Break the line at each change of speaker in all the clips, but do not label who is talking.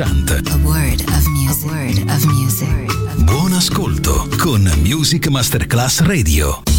Chant.
Buon ascolto con Music Masterclass Radio.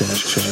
check, check.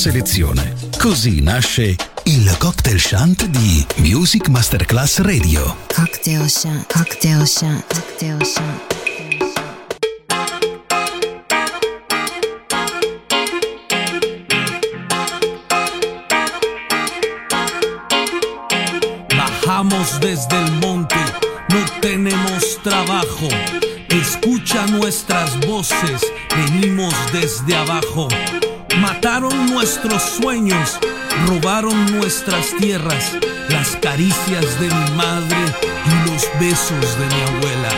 selezione. Così nasce il cocktail shant di Music Masterclass Radio.
Cocktail shant, cocktail shant, cocktail shant.
Bajamos desde el monte, no tenemos trabajo. Escucha nuestras voces, venimos desde abajo nuestros sueños, robaron nuestras tierras, las caricias de mi madre y los besos de mi abuela.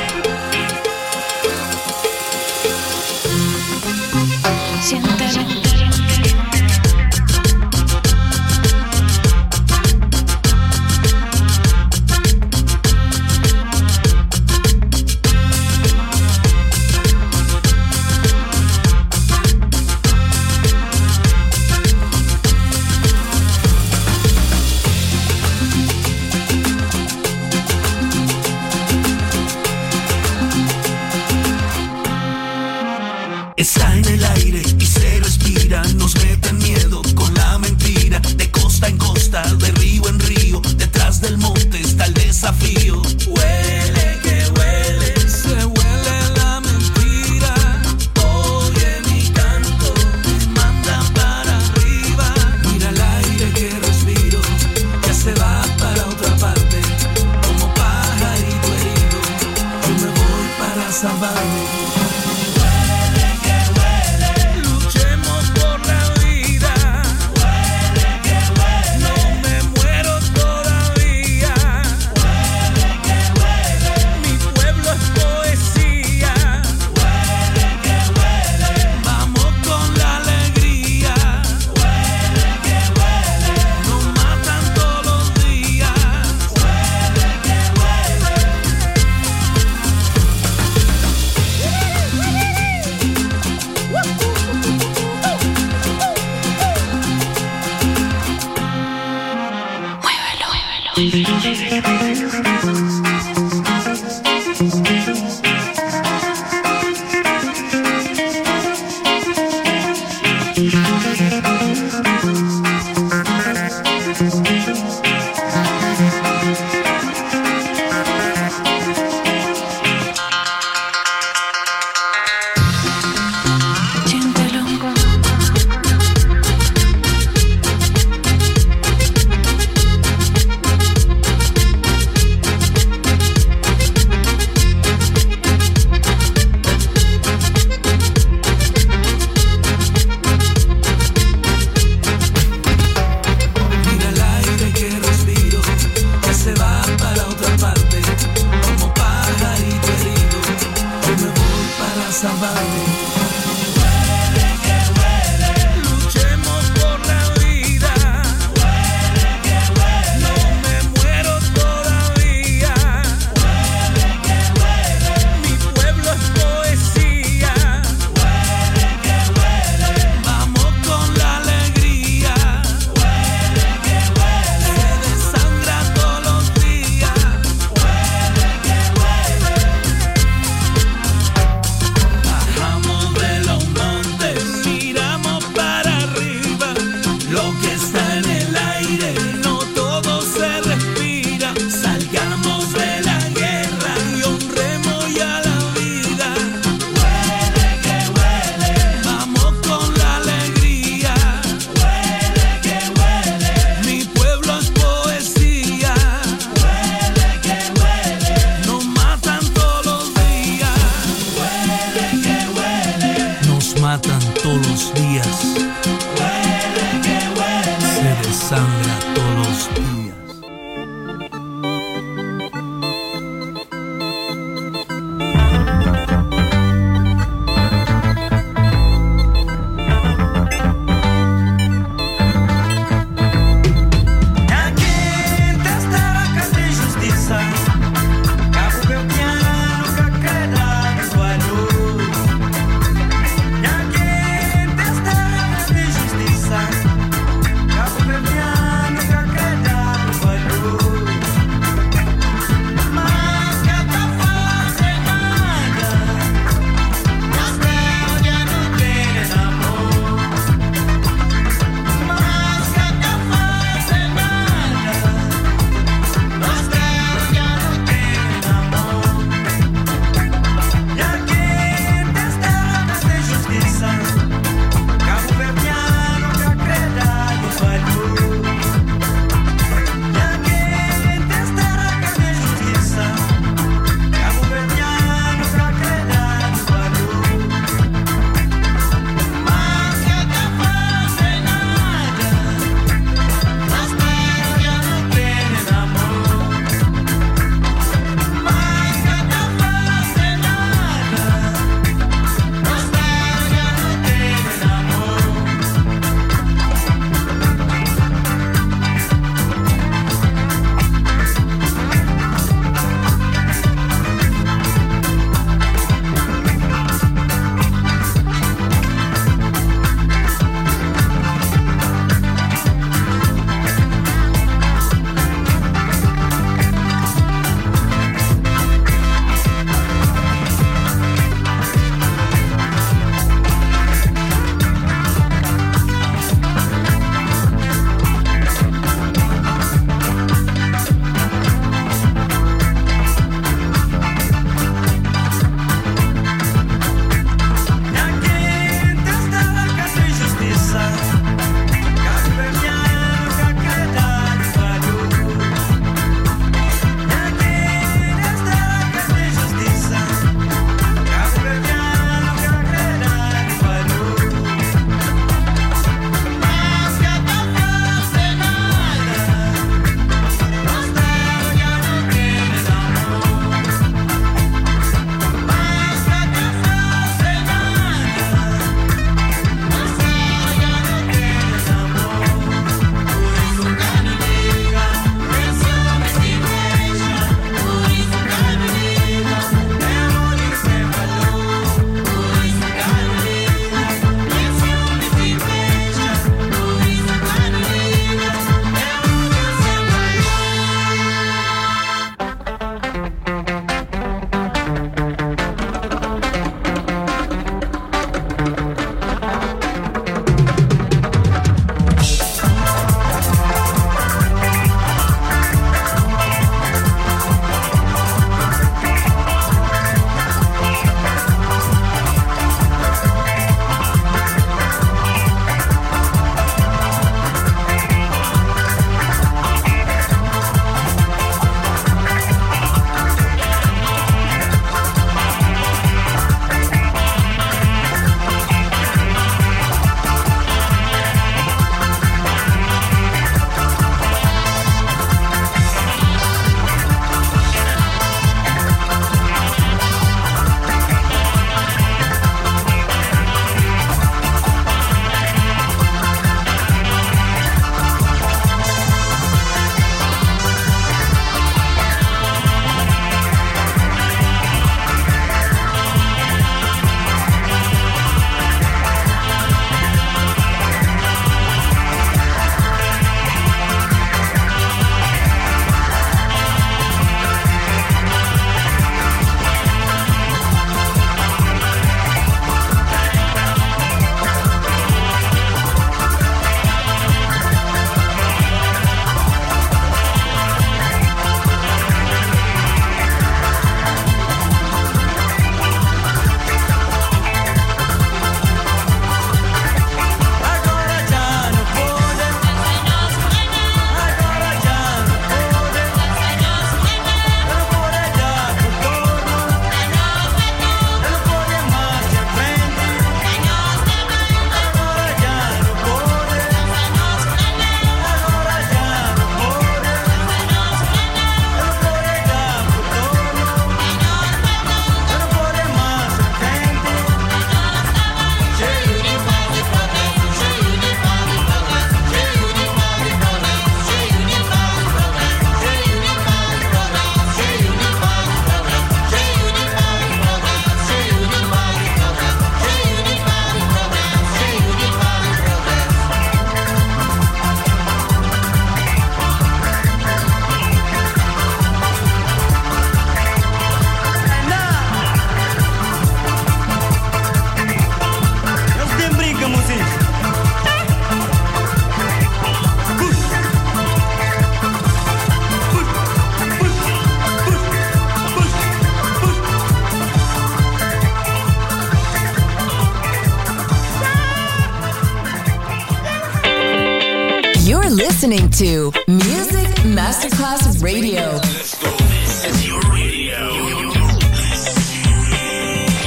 to Music Masterclass Radio.
This is your radio.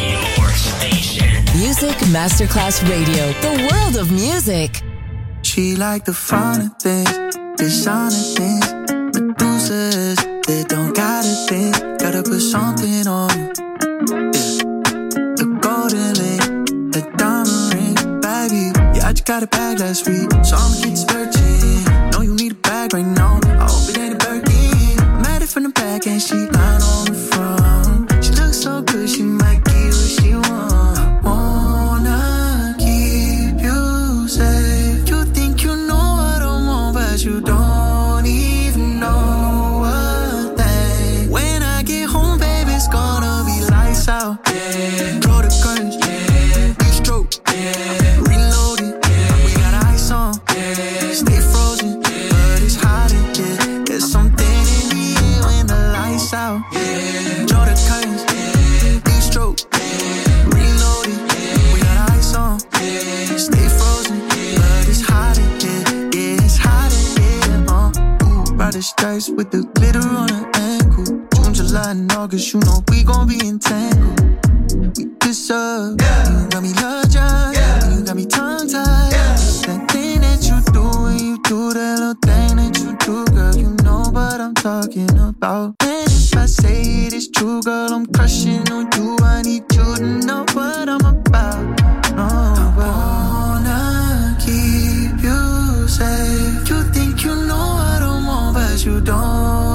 Your station.
Music Masterclass Radio, the world of music.
She like the finer things, designer things, Medusas. They don't got a thing, gotta put something on you. Yeah. Golden diamond ring, baby. Yeah, I just got a bag last week, so I'ma keep talking about. And if I say it is true, girl, I'm crushing on you. I need you to know what I'm about. No, I wanna keep you safe. You think you know what I don't want, but you don't.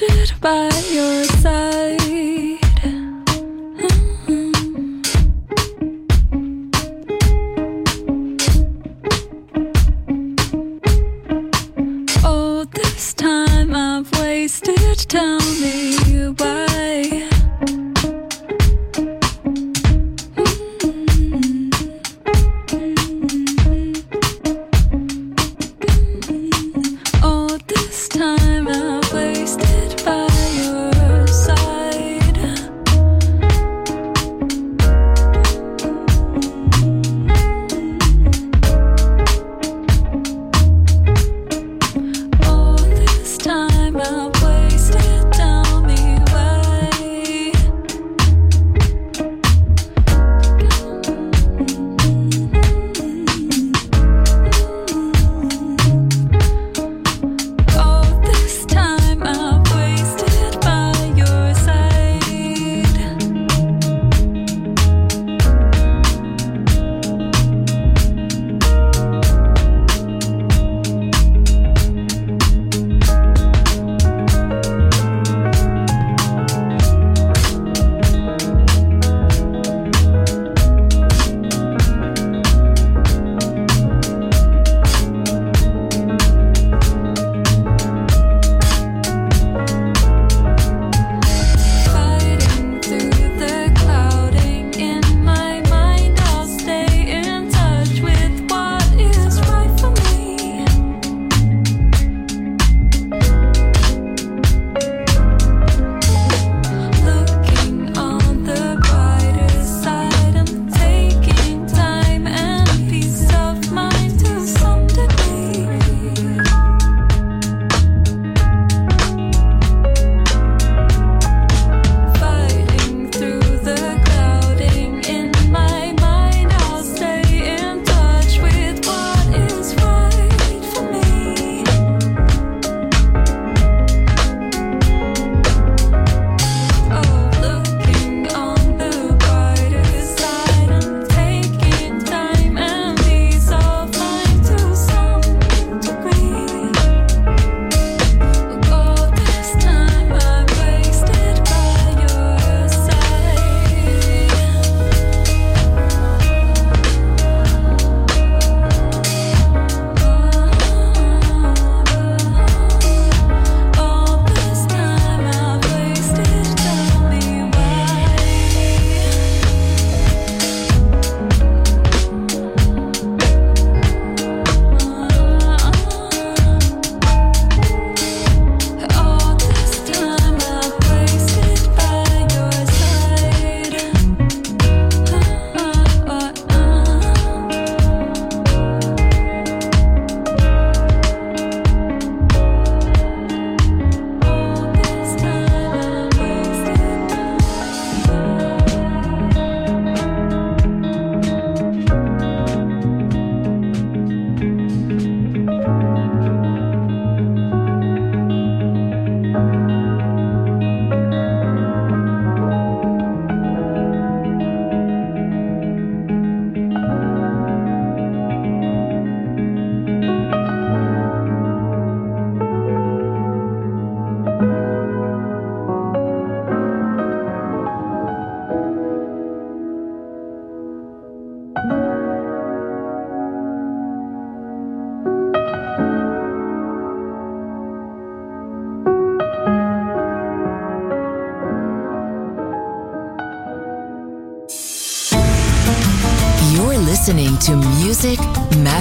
Wasted by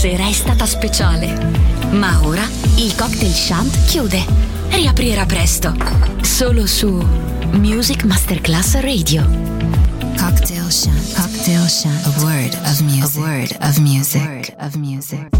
Stasera è stata speciale. Ma ora il cocktail shant chiude. Riaprirà presto. Solo su Music Masterclass Radio.
Cocktail Shant. Cocktail Shant. A word of music. A word music. of music.